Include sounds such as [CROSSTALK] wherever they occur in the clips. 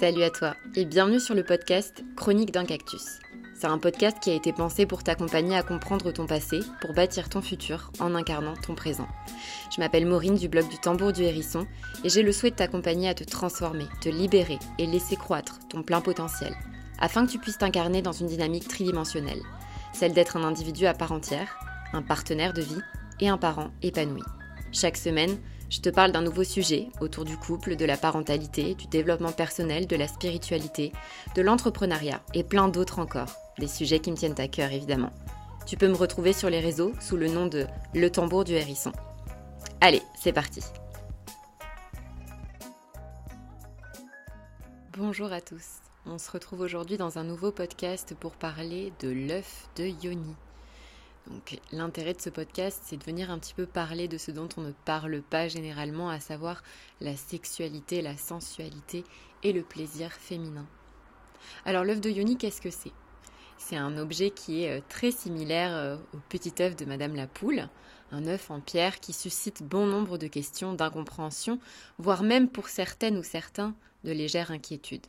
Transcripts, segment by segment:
Salut à toi et bienvenue sur le podcast Chronique d'un cactus. C'est un podcast qui a été pensé pour t'accompagner à comprendre ton passé, pour bâtir ton futur en incarnant ton présent. Je m'appelle Maureen du blog du tambour du hérisson et j'ai le souhait de t'accompagner à te transformer, te libérer et laisser croître ton plein potentiel, afin que tu puisses t'incarner dans une dynamique tridimensionnelle, celle d'être un individu à part entière, un partenaire de vie et un parent épanoui. Chaque semaine, je te parle d'un nouveau sujet autour du couple, de la parentalité, du développement personnel, de la spiritualité, de l'entrepreneuriat et plein d'autres encore. Des sujets qui me tiennent à cœur évidemment. Tu peux me retrouver sur les réseaux sous le nom de Le tambour du hérisson. Allez, c'est parti. Bonjour à tous. On se retrouve aujourd'hui dans un nouveau podcast pour parler de l'œuf de Yoni. L'intérêt de ce podcast, c'est de venir un petit peu parler de ce dont on ne parle pas généralement, à savoir la sexualité, la sensualité et le plaisir féminin. Alors l'œuf de Yoni, qu'est-ce que c'est? C'est un objet qui est euh, très similaire euh, au petit œuf de Madame la Poule, un œuf en pierre qui suscite bon nombre de questions, d'incompréhension, voire même pour certaines ou certains de légères inquiétudes.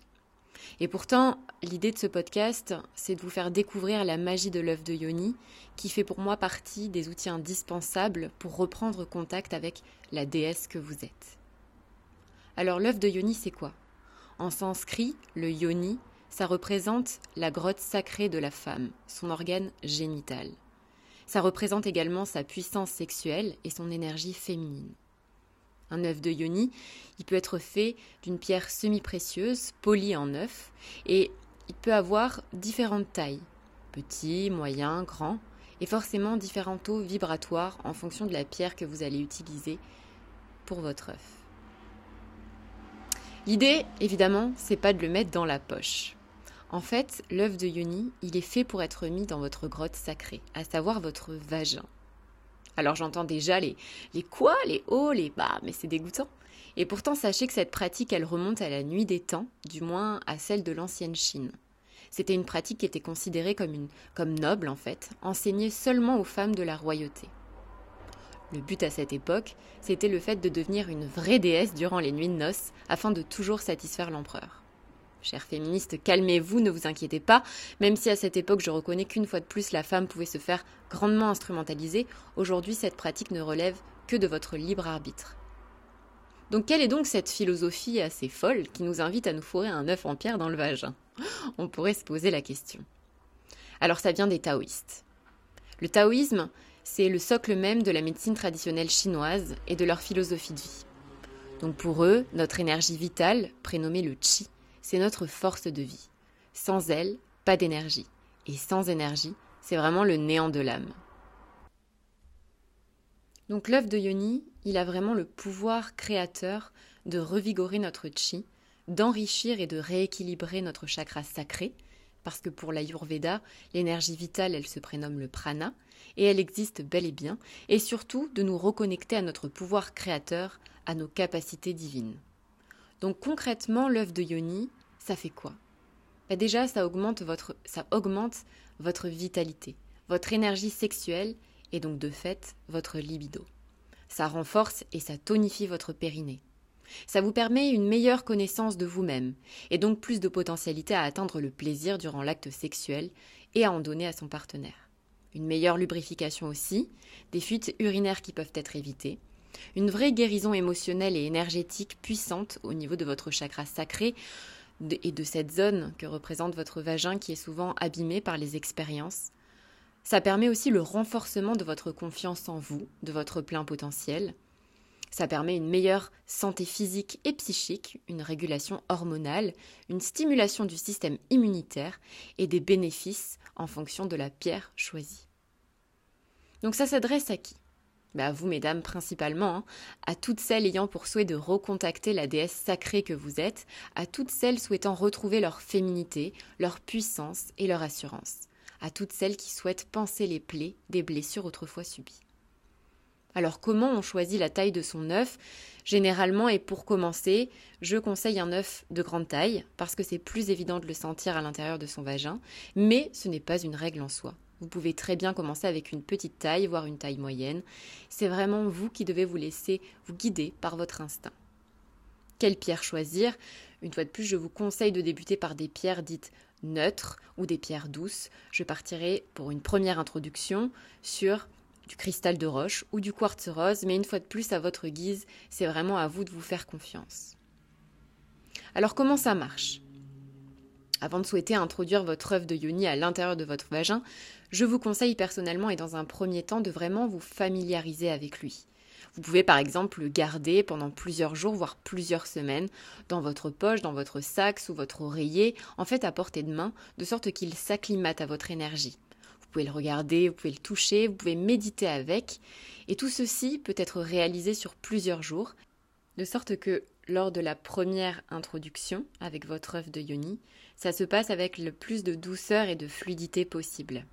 Et pourtant, l'idée de ce podcast, c'est de vous faire découvrir la magie de l'œuf de Yoni, qui fait pour moi partie des outils indispensables pour reprendre contact avec la déesse que vous êtes. Alors l'œuf de Yoni, c'est quoi? En sanskrit, le Yoni, ça représente la grotte sacrée de la femme, son organe génital. Ça représente également sa puissance sexuelle et son énergie féminine. Un œuf de yoni, il peut être fait d'une pierre semi-précieuse, polie en œuf, et il peut avoir différentes tailles, petit, moyen, grand, et forcément différents taux vibratoires en fonction de la pierre que vous allez utiliser pour votre œuf. L'idée, évidemment, c'est pas de le mettre dans la poche. En fait, l'œuf de yoni, il est fait pour être mis dans votre grotte sacrée, à savoir votre vagin. Alors j'entends déjà les, les quoi, les hauts, les bas, mais c'est dégoûtant. Et pourtant, sachez que cette pratique, elle remonte à la nuit des temps, du moins à celle de l'ancienne Chine. C'était une pratique qui était considérée comme, noble, en fait, enseignée seulement aux femmes de la royauté. Le but à cette époque, c'était le fait de devenir une vraie déesse durant les nuits de noces, afin de toujours satisfaire l'empereur. Chères féministes, calmez-vous, ne vous inquiétez pas, même si à cette époque je reconnais qu'une fois de plus la femme pouvait se faire grandement instrumentaliser, aujourd'hui cette pratique ne relève que de votre libre arbitre. Donc quelle est donc cette philosophie assez folle qui nous invite à nous fourrer un œuf en pierre dans le vagin On pourrait se poser la question. Alors ça vient des taoïstes. Le taoïsme, c'est le socle même de la médecine traditionnelle chinoise et de leur philosophie de vie. Donc pour eux, notre énergie vitale, prénommée le chi, c'est notre force de vie. Sans elle, pas d'énergie. Et sans énergie, c'est vraiment le néant de l'âme. Donc l'œuf de Yoni, il a vraiment le pouvoir créateur de revigorer notre chi, d'enrichir et de rééquilibrer notre chakra sacré, parce que pour l'Ayurveda, l'énergie vitale, elle se prénomme le prana, et elle existe bel et bien, et surtout de nous reconnecter à notre pouvoir créateur, à nos capacités divines. Donc concrètement, l'œuf de Yoni, ça fait quoi? Bah Déjà, ça augmente, votre, ça augmente votre vitalité, votre énergie sexuelle et donc de fait votre libido. Ça renforce et ça tonifie votre périnée. Ça vous permet une meilleure connaissance de vous-même et donc plus de potentialité à atteindre le plaisir durant l'acte sexuel et à en donner à son partenaire. Une meilleure lubrification aussi, des fuites urinaires qui peuvent être évitées, une vraie guérison émotionnelle et énergétique puissante au niveau de votre chakra sacré, et de cette zone que représente votre vagin qui est souvent abîmé par les expériences. Ça permet aussi le renforcement de votre confiance en vous, de votre plein potentiel. Ça permet une meilleure santé physique et psychique, une régulation hormonale, une stimulation du système immunitaire et des bénéfices en fonction de la pierre choisie. Donc ça s'adresse à qui? Bah à vous, mesdames, principalement, hein. à toutes celles ayant pour souhait de recontacter la déesse sacrée que vous êtes, à toutes celles souhaitant retrouver leur féminité, leur puissance et leur assurance, à toutes celles qui souhaitent penser les plaies des blessures autrefois subies. Alors comment on choisit la taille de son œuf? Généralement et pour commencer, je conseille un œuf de grande taille parce que c'est plus évident de le sentir à l'intérieur de son vagin, mais ce n'est pas une règle en soi. Vous pouvez très bien commencer avec une petite taille, voire une taille moyenne. C'est vraiment vous qui devez vous laisser vous guider par votre instinct. Quelle pierre choisir? Une fois de plus, je vous conseille de débuter par des pierres dites neutres ou des pierres douces. Je partirai pour une première introduction sur du cristal de roche ou du quartz rose, mais une fois de plus à votre guise, c'est vraiment à vous de vous faire confiance. Alors comment ça marche? Avant de souhaiter introduire votre œuf de yoni à l'intérieur de votre vagin, je vous conseille personnellement et dans un premier temps de vraiment vous familiariser avec lui. Vous pouvez par exemple le garder pendant plusieurs jours, voire plusieurs semaines, dans votre poche, dans votre sac, sous votre oreiller, en fait à portée de main, de sorte qu'il s'acclimate à votre énergie. Vous pouvez le regarder, vous pouvez le toucher, vous pouvez méditer avec, et tout ceci peut être réalisé sur plusieurs jours, de sorte que lors de la première introduction avec votre œuf de yoni, ça se passe avec le plus de douceur et de fluidité possible.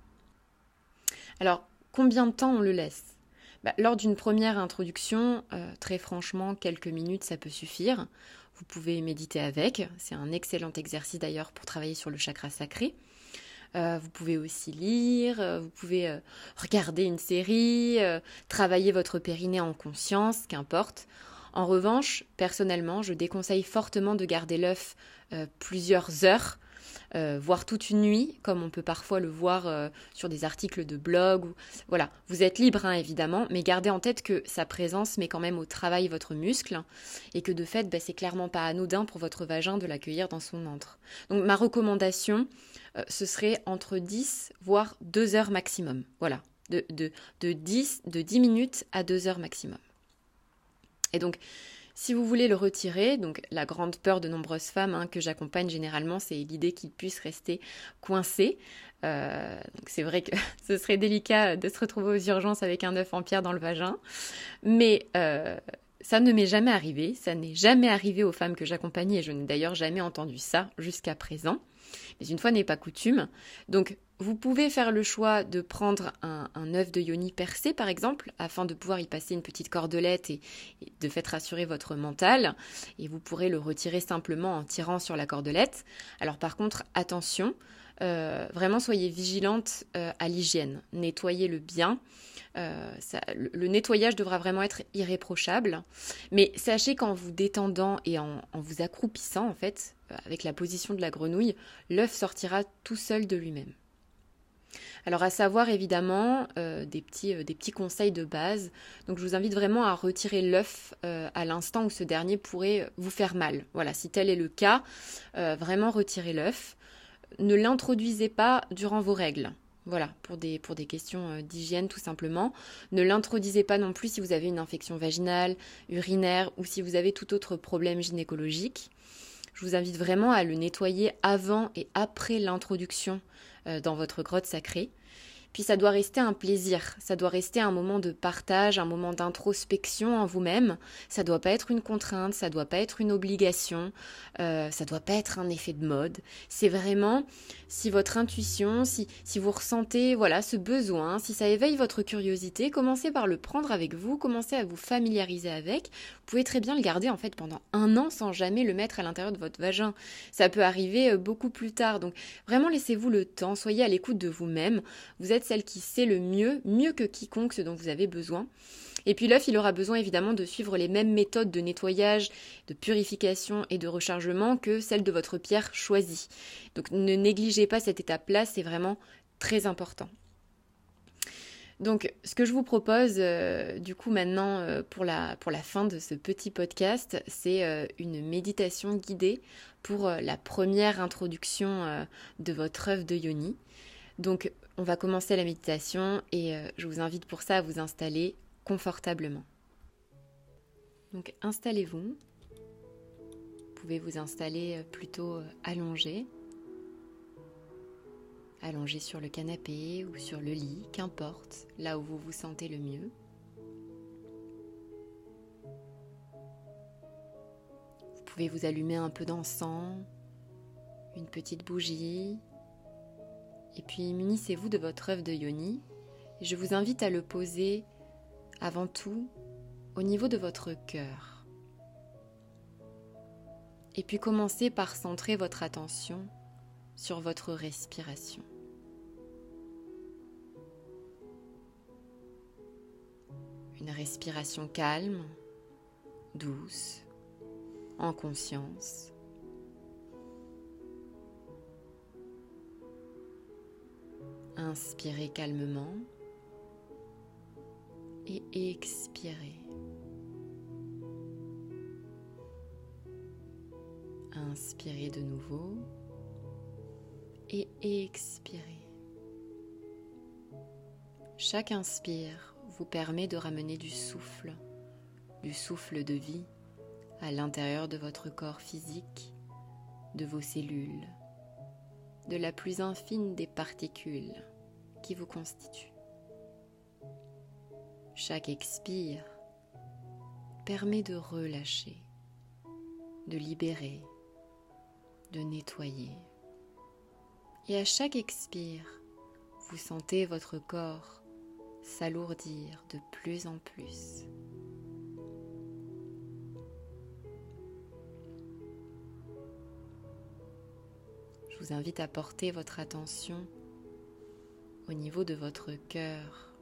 Alors, combien de temps on le laisse? Bah, Lors d'une première introduction, euh, très franchement, quelques minutes, ça peut suffire. Vous pouvez méditer avec. C'est un excellent exercice d'ailleurs pour travailler sur le chakra sacré. Euh, vous pouvez aussi lire, euh, vous pouvez regarder une série, travailler votre périnée en conscience, qu'importe. En revanche, personnellement, je déconseille fortement de garder l'œuf plusieurs heures euh, voire toute une nuit, comme on peut parfois le voir euh, sur des articles de blog. Voilà, vous êtes libre hein, évidemment, mais gardez en tête que sa présence met quand même au travail votre muscle et que de fait, bah, c'est clairement pas anodin pour votre vagin de l'accueillir dans son antre. Donc ma recommandation, euh, ce serait entre 10 voire 2 heures maximum. Voilà, de, de, de, 10, de 10 minutes à 2 heures maximum. Et donc, si vous voulez le retirer, donc la grande peur de nombreuses femmes hein, que j'accompagne généralement, c'est l'idée qu'il puisse rester coincé. Euh, c'est vrai que [LAUGHS] ce serait délicat de se retrouver aux urgences avec un œuf en pierre dans le vagin, mais euh, ça ne m'est jamais arrivé. Ça n'est jamais arrivé aux femmes que j'accompagne et je n'ai d'ailleurs jamais entendu ça jusqu'à présent. Mais une fois n'est pas coutume. Donc vous pouvez faire le choix de prendre un, œuf de yoni percé, par exemple, afin de pouvoir y passer une petite cordelette et, de faire rassurer votre mental. Et vous pourrez le retirer simplement en tirant sur la cordelette. Alors par contre, attention, euh, vraiment soyez vigilante euh, à l'hygiène. Nettoyez-le bien. Euh, le, nettoyage devra vraiment être irréprochable. Mais sachez qu'en vous détendant et en, vous accroupissant, en fait, avec la position de la grenouille, l'œuf sortira tout seul de lui-même. Alors à savoir évidemment des, petits, des petits conseils de base. Donc je vous invite vraiment à retirer l'œuf à l'instant où ce dernier pourrait vous faire mal. Voilà, si tel est le cas, vraiment retirez l'œuf. Ne l'introduisez pas durant vos règles. Voilà, pour des, pour des questions d'hygiène tout simplement. Ne l'introduisez pas non plus si vous avez une infection vaginale, urinaire ou si vous avez tout autre problème gynécologique. Je vous invite vraiment à le nettoyer avant et après l'introduction euh, dans votre grotte sacrée. Puis ça doit rester un plaisir, ça doit rester un moment de partage, un moment d'introspection en vous-même. Ça doit pas être une contrainte, ça doit pas être une obligation, euh, ça doit pas être un effet de mode. C'est vraiment si votre intuition, si, si vous ressentez voilà ce besoin, si ça éveille votre curiosité, commencez par le prendre avec vous, commencez à vous familiariser avec. Vous pouvez très bien le garder en fait pendant un an sans jamais le mettre à l'intérieur de votre vagin. Ça peut arriver euh, beaucoup plus tard. Donc vraiment laissez-vous le temps, soyez à l'écoute de vous-même. Vous celle qui sait le mieux, mieux que quiconque ce dont vous avez besoin. Et puis l'œuf, il aura besoin évidemment de suivre les mêmes méthodes de nettoyage, de purification et de rechargement que celles de votre pierre choisie. Donc ne négligez pas cette étape-là, c'est vraiment très important. Donc, ce que je vous propose, euh, du coup, maintenant, euh, pour, la, fin de ce petit podcast, c'est euh, une méditation guidée pour la première introduction de votre œuvre de yoni. Donc, on va commencer la méditation et euh, je vous invite pour ça à vous installer confortablement. Donc installez-vous. Vous pouvez vous installer euh, plutôt euh, allongé. Allongé sur le canapé ou sur le lit, qu'importe, là où vous vous sentez le mieux. Vous pouvez vous allumer un peu d'encens, une petite bougie, et puis munissez-vous de votre œuf de yoni. Et je vous invite à le poser avant tout au niveau de votre cœur. Et puis commencez par centrer votre attention sur votre respiration. Une respiration calme, douce, en conscience, Inspirez calmement et expirez. Inspirez de nouveau et expirez. Chaque inspire vous permet de ramener du souffle, du souffle de vie à l'intérieur de votre corps physique, de vos cellules, de la plus infine des particules qui vous constituent. Chaque expire permet de relâcher, de libérer, de nettoyer. Et à chaque expire, vous sentez votre corps s'alourdir de plus en plus. Je vous invite à porter votre attention au niveau de votre cœur.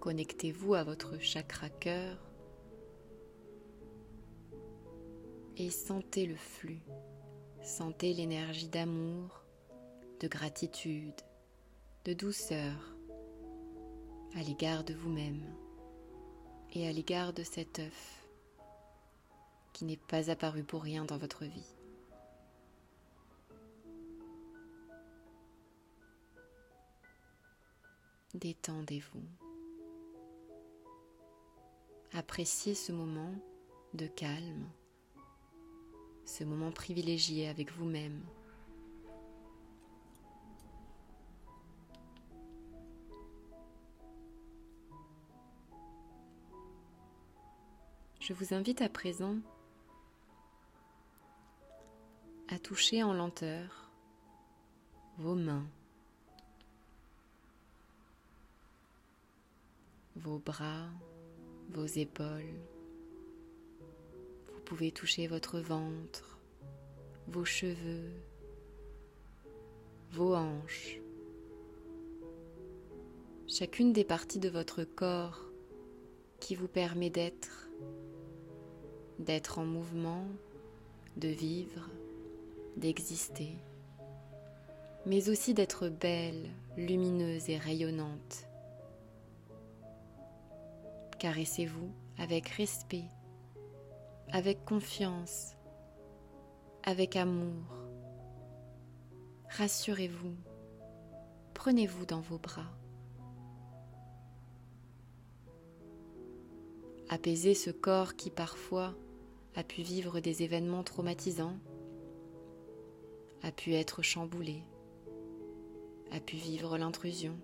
Connectez-vous à votre chakra cœur et sentez le flux, sentez l'énergie d'amour, de gratitude, de douceur à l'égard de vous-même et à l'égard de cet œuf qui n'est pas apparu pour rien dans votre vie. Détendez-vous. Appréciez ce moment de calme, ce moment privilégié avec vous-même. Je vous invite à présent à toucher en lenteur vos mains, vos bras, vos épaules. Vous pouvez toucher votre ventre, vos cheveux, vos hanches. Chacune des parties de votre corps qui vous permet d'être d'être en mouvement, de vivre, d'exister, mais aussi d'être belle, lumineuse et rayonnante. Caressez-vous avec respect, avec confiance, avec amour. Rassurez-vous, prenez-vous dans vos bras. Apaisez ce corps qui parfois a pu vivre des événements traumatisants, a pu être chamboulé, a pu vivre l'intrusion.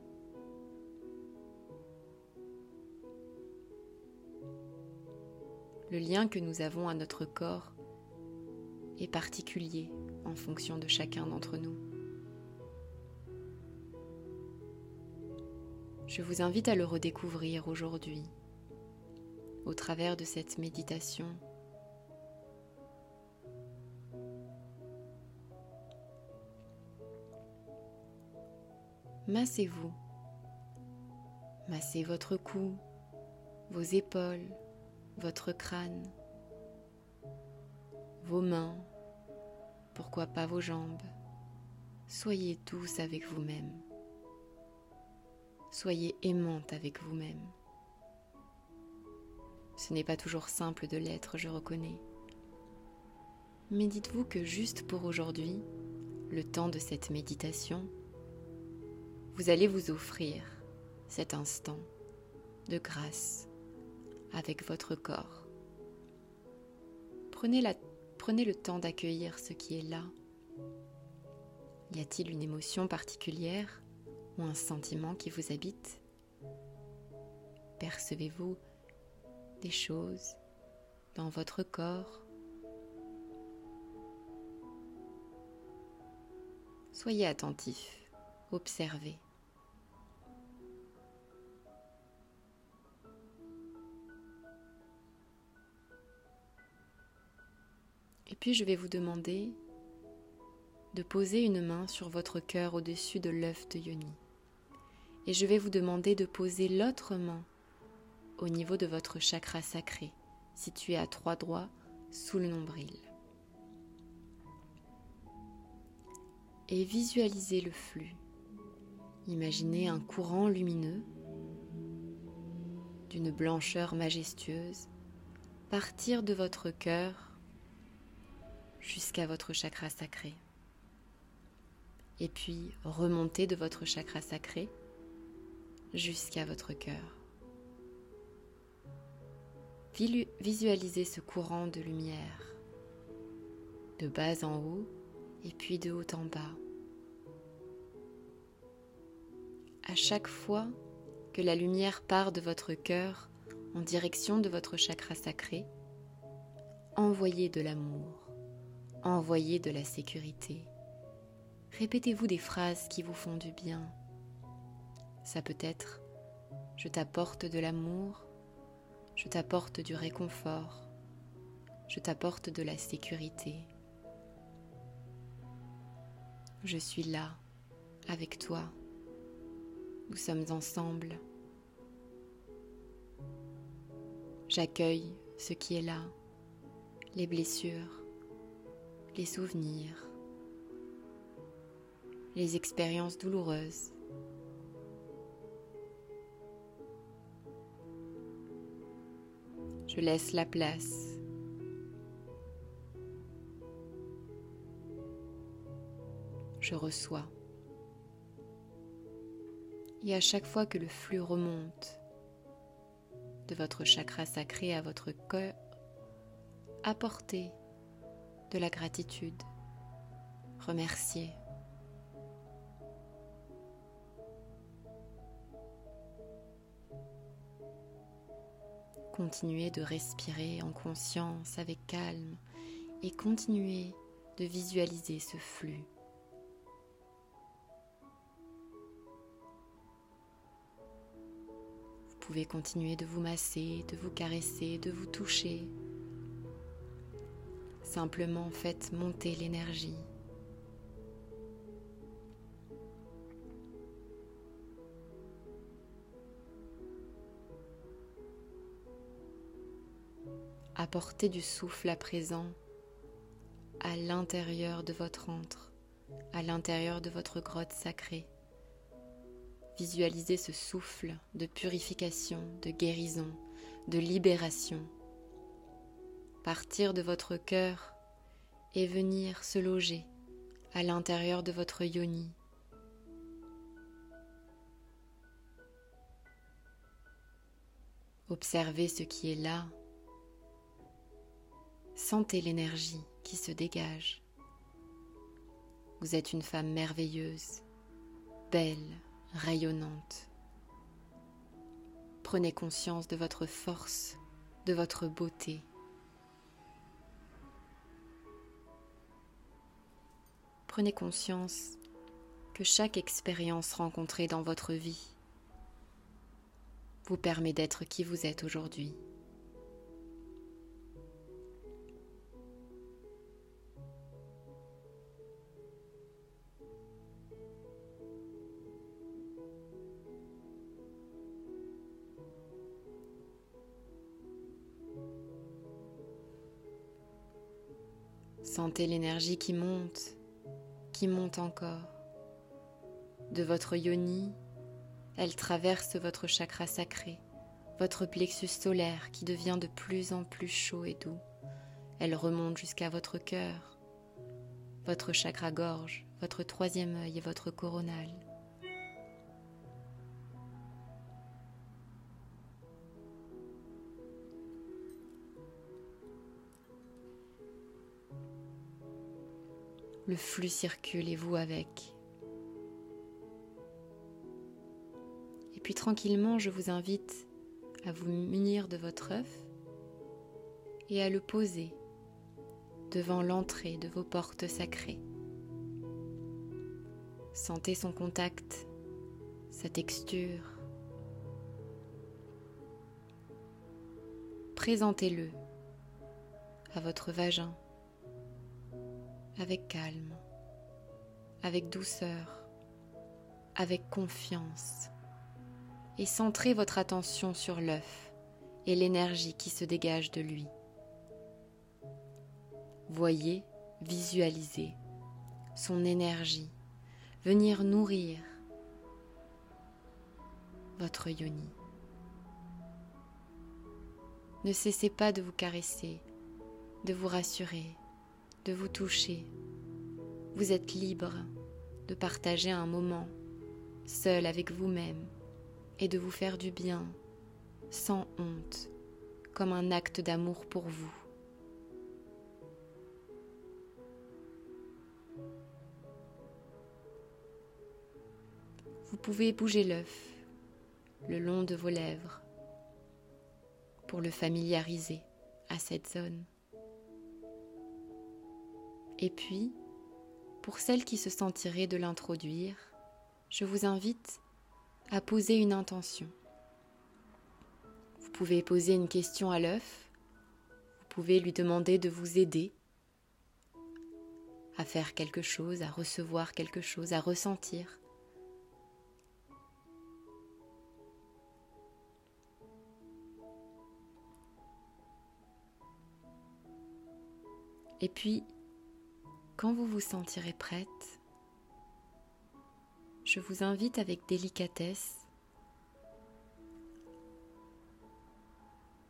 Le lien que nous avons à notre corps est particulier en fonction de chacun d'entre nous. Je vous invite à le redécouvrir aujourd'hui au travers de cette méditation Massez-vous. Massez votre cou, vos épaules, votre crâne, vos mains, pourquoi pas vos jambes. Soyez douce avec vous-même. Soyez aimante avec vous-même. Ce n'est pas toujours simple de l'être, je reconnais. Mais dites-vous que juste pour aujourd'hui, le temps de cette méditation, vous allez vous offrir cet instant de grâce avec votre corps. Prenez, le temps d'accueillir ce qui est là. Y a-t-il une émotion particulière ou un sentiment qui vous habite? Percevez-vous des choses dans votre corps? Soyez attentif, observez. Puis je vais vous demander de poser une main sur votre cœur au-dessus de l'œuf de Yoni. Et je vais vous demander de poser l'autre main au niveau de votre chakra sacré, situé à trois doigts sous le nombril. et visualisez le flux. Imaginez un courant lumineux d'une blancheur majestueuse partir de votre cœur jusqu'à votre chakra sacré. Et puis remonter de votre chakra sacré jusqu'à votre cœur. Visualisez ce courant de lumière de bas en haut et puis de haut en bas. À chaque fois que la lumière part de votre cœur en direction de votre chakra sacré, envoyez de l'amour, envoyez de la sécurité. Répétez-vous des phrases qui vous font du bien. Ça peut être ⁇ Je t'apporte de l'amour, je t'apporte du réconfort, je t'apporte de la sécurité. Je suis là, avec toi. Nous sommes ensemble. J'accueille ce qui est là, les blessures, les souvenirs, les expériences douloureuses. Je laisse la place. Je reçois. Et à chaque fois que le flux remonte de votre chakra sacré à votre cœur, apportez de la gratitude, remerciez. Continuez de respirer en conscience avec calme et continuez de visualiser ce flux. Vous pouvez continuer de vous masser, de vous caresser, de vous toucher. Simplement faites monter l'énergie. Apportez du souffle à présent à l'intérieur de votre antre, à l'intérieur de votre grotte sacrée. Visualisez ce souffle de purification, de guérison, de libération. Partir de votre cœur et venir se loger à l'intérieur de votre yoni. Observez ce qui est là. Sentez l'énergie qui se dégage. Vous êtes une femme merveilleuse, belle, rayonnante. Prenez conscience de votre force, de votre beauté. Prenez conscience que chaque expérience rencontrée dans votre vie vous permet d'être qui vous êtes aujourd'hui. Sentez l'énergie qui monte, qui monte encore. De votre yoni, elle traverse votre chakra sacré, votre plexus solaire qui devient de plus en plus chaud et doux. Elle remonte jusqu'à votre cœur, votre chakra gorge, votre troisième œil et votre coronal. Le flux circule et vous avec. Et puis tranquillement, je vous invite à vous munir de votre œuf et à le poser devant l'entrée de vos portes sacrées. Sentez son contact, sa texture. Présentez-le à votre vagin avec calme, avec douceur, avec confiance, et centrez votre attention sur l'œuf et l'énergie qui se dégage de lui. Voyez, visualisez son énergie venir nourrir votre yoni. Ne cessez pas de vous caresser, de vous rassurer, de vous toucher. Vous êtes libre de partager un moment seul avec vous-même et de vous faire du bien sans honte, comme un acte d'amour pour vous. Vous pouvez bouger l'œuf le long de vos lèvres pour le familiariser à cette zone. Et puis, pour celles qui se sentiraient de l'introduire, je vous invite à poser une intention. Vous pouvez poser une question à l'œuf, vous pouvez lui demander de vous aider à faire quelque chose, à recevoir quelque chose, à ressentir. Et puis, quand vous vous sentirez prête, je vous invite avec délicatesse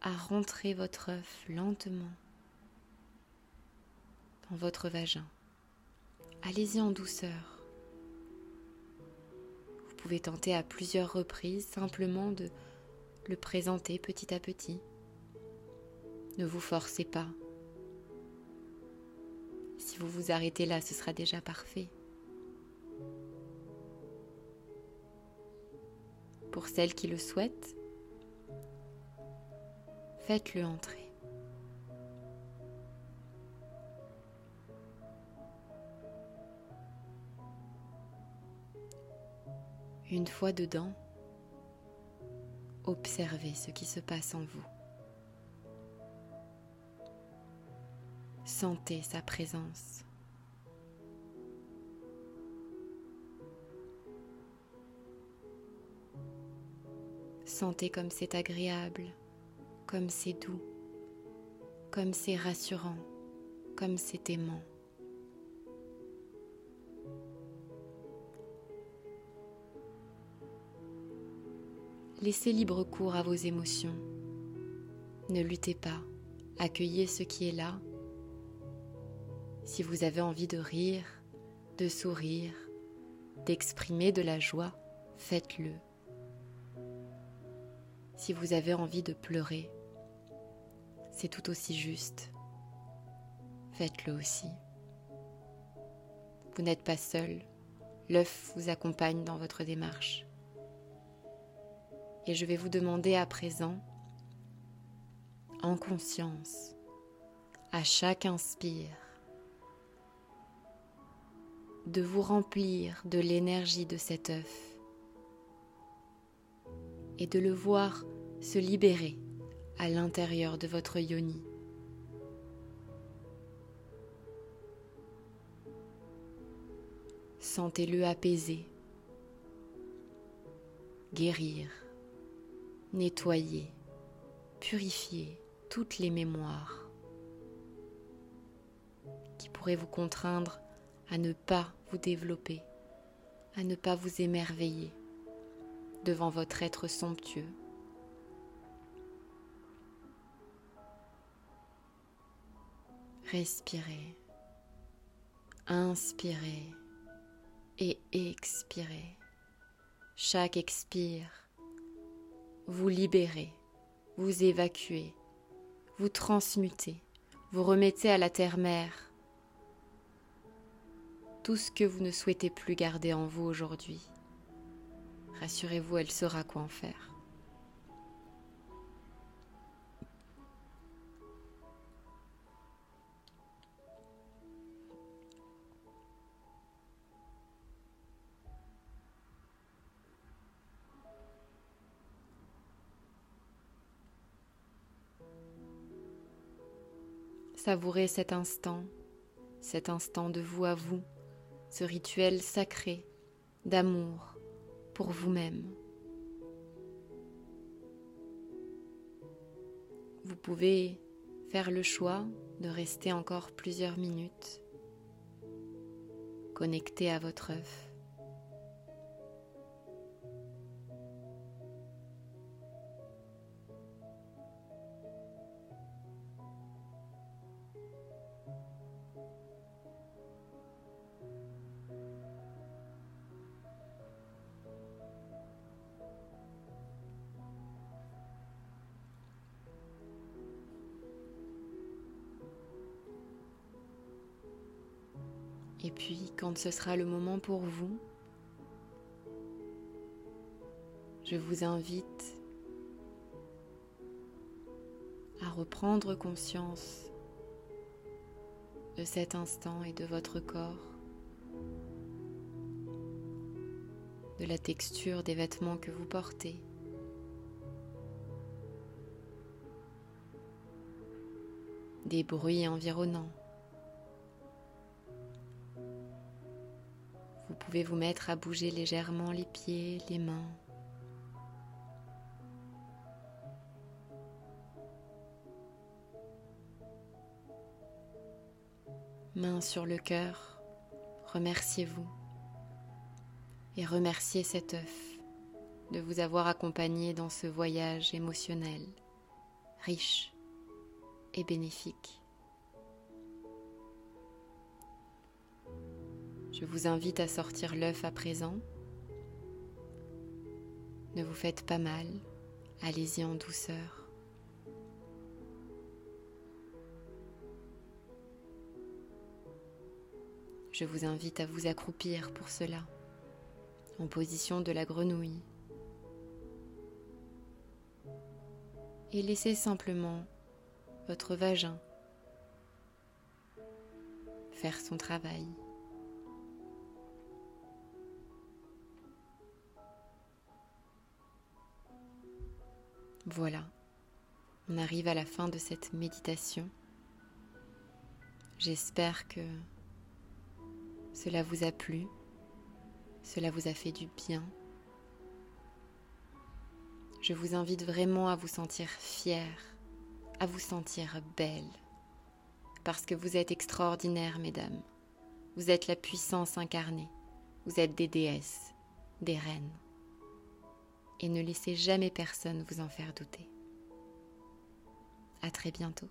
à rentrer votre œuf lentement dans votre vagin. Allez-y en douceur. Vous pouvez tenter à plusieurs reprises simplement de le présenter petit à petit. Ne vous forcez pas. Vous vous arrêtez là, ce sera déjà parfait. Pour celles qui le souhaitent, faites-le entrer. Une fois dedans, observez ce qui se passe en vous. Sentez sa présence. Sentez comme c'est agréable, comme c'est doux, comme c'est rassurant, comme c'est aimant. Laissez libre cours à vos émotions. Ne luttez pas, accueillez ce qui est là si vous avez envie de rire, de sourire, d'exprimer de la joie, faites-le. Si vous avez envie de pleurer, c'est tout aussi juste. Faites-le aussi. Vous n'êtes pas seul. L'œuf vous accompagne dans votre démarche. Et je vais vous demander à présent, en conscience, à chaque inspire, de vous remplir de l'énergie de cet œuf et de le voir se libérer à l'intérieur de votre yoni. Sentez-le apaiser, guérir, nettoyer, purifier toutes les mémoires qui pourraient vous contraindre à ne pas vous développer, à ne pas vous émerveiller devant votre être somptueux. Respirez, inspirez et expirez. Chaque expire, vous libérez, vous évacuez, vous transmutez, vous remettez à la terre-mère tout ce que vous ne souhaitez plus garder en vous aujourd'hui. Rassurez-vous, elle saura quoi en faire. Savourez cet instant, cet instant de vous à vous, ce rituel sacré d'amour pour vous-même. Vous pouvez faire le choix de rester encore plusieurs minutes connecté à votre œuf Et puis, quand ce sera le moment pour vous, je vous invite à reprendre conscience de cet instant et de votre corps, de la texture des vêtements que vous portez. des bruits environnants. Pouvez vous mettre à bouger légèrement les pieds, les mains? Main sur le cœur, remerciez-vous et remerciez cet œuf de vous avoir accompagné dans ce voyage émotionnel, riche et bénéfique. Je vous invite à sortir l'œuf à présent. Ne vous faites pas mal, allez-y en douceur. Je vous invite à vous accroupir pour cela, en position de la grenouille. Et laissez simplement votre vagin faire son travail. Voilà, on arrive à la fin de cette méditation. J'espère que cela vous a plu, cela vous a fait du bien. Je vous invite vraiment à vous sentir fier à vous sentir belle. Parce que vous êtes extraordinaire, mesdames. Vous êtes la puissance incarnée. Vous êtes des déesses, des reines. Et ne laissez jamais personne vous en faire douter. À très bientôt.